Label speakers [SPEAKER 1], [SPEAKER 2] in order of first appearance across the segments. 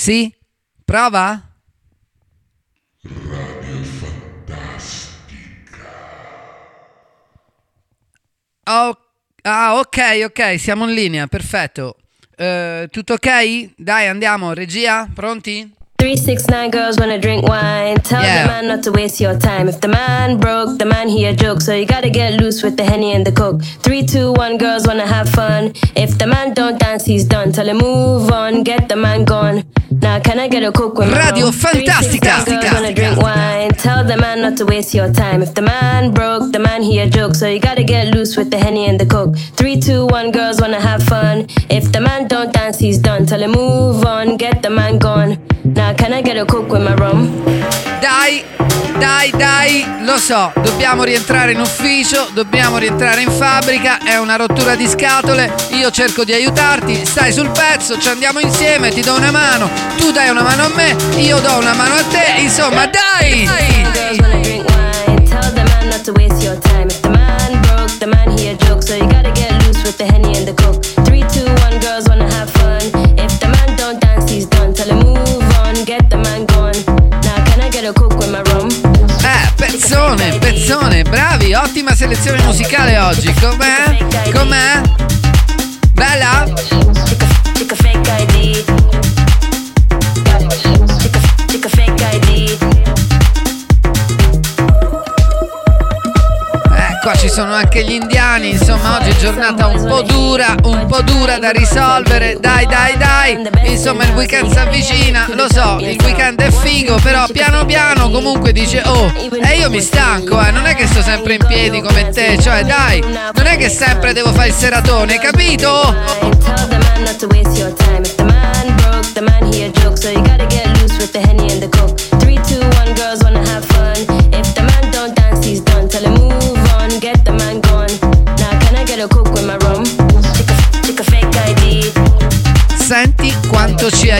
[SPEAKER 1] Sì? Prova? Oh, ah, ok, ok, siamo in linea, perfetto. Eh, tutto ok? Dai, andiamo, regia, pronti?
[SPEAKER 2] Three, six, nine girls wanna drink wine. Tell
[SPEAKER 1] Yeah.
[SPEAKER 2] the man not to waste your time. If the man broke, the man he a joke. So you gotta get loose with the henny and the coke. Three, two, one, girls wanna have fun. If the man don't dance, he's done. Tell him move on, get the man gone. Now can I get a coke with my
[SPEAKER 1] Radio
[SPEAKER 2] rum? Three, six,
[SPEAKER 1] Fantastica.
[SPEAKER 2] nine girls wanna drink wine. Tell the man not to waste your time. If the man broke, the man he a joke. So you gotta get loose with the henny and the coke. Three, two, one, girls wanna have fun. If the man don't dance, he's done. Tell him move on, get the man gone. Now can I get a coke with my rum?
[SPEAKER 1] Dai, dai, dai, lo so, dobbiamo rientrare in ufficio, dobbiamo rientrare in fabbrica, è una rottura di scatole, io cerco di aiutarti, stai sul pezzo, ci andiamo insieme, ti do una mano, tu dai una mano a me, io do una mano a te, insomma dai!
[SPEAKER 2] Girls
[SPEAKER 1] pezzone, bravi, ottima selezione musicale oggi, com'è? Com'è? Bella? Sono anche gli indiani, insomma oggi è giornata un po' dura, un po' dura da risolvere, dai dai dai, insomma il weekend si avvicina, lo so, il weekend è figo, però piano piano comunque dice oh, e io mi stanco, eh, non è che sto sempre in piedi come te, cioè dai, non è che sempre devo fare il seratone, capito?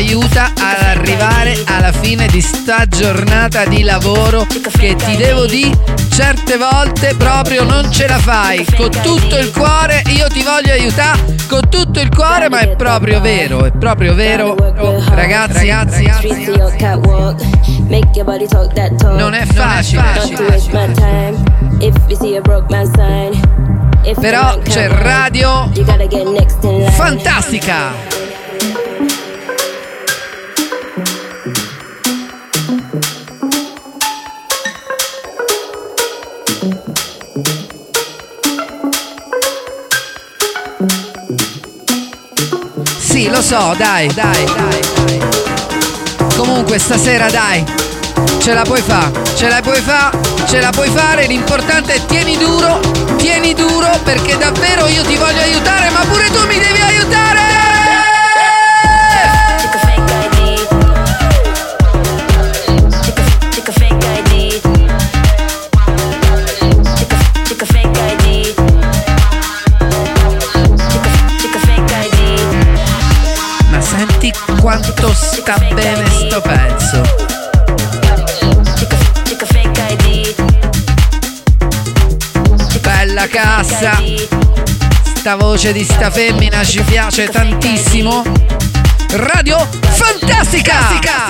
[SPEAKER 1] Aiuta ad arrivare alla fine di sta giornata di lavoro che ti devo dire certe volte proprio non ce la fai. Con tutto il cuore io ti voglio aiutare, con tutto il cuore, ma è proprio vero, è proprio vero. Oh, ragazzi, ragazzi,
[SPEAKER 2] Streets to your catwalk. Make your body talk that
[SPEAKER 1] Sì, lo so, dai, dai, dai. Comunque stasera dai. Ce la puoi fare, ce la puoi fare, ce la puoi fare, l'importante è tieni duro, tieni duro perché davvero io ti voglio aiutare, ma pure tu mi devi aiutare! quanto sta bene sto pezzo. Bella cassa. Sta voce di sta femmina ci piace tantissimo. Radio Fantastica!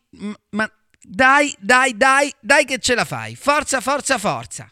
[SPEAKER 1] ma dai, dai, dai, dai che ce la fai. Forza, forza, forza.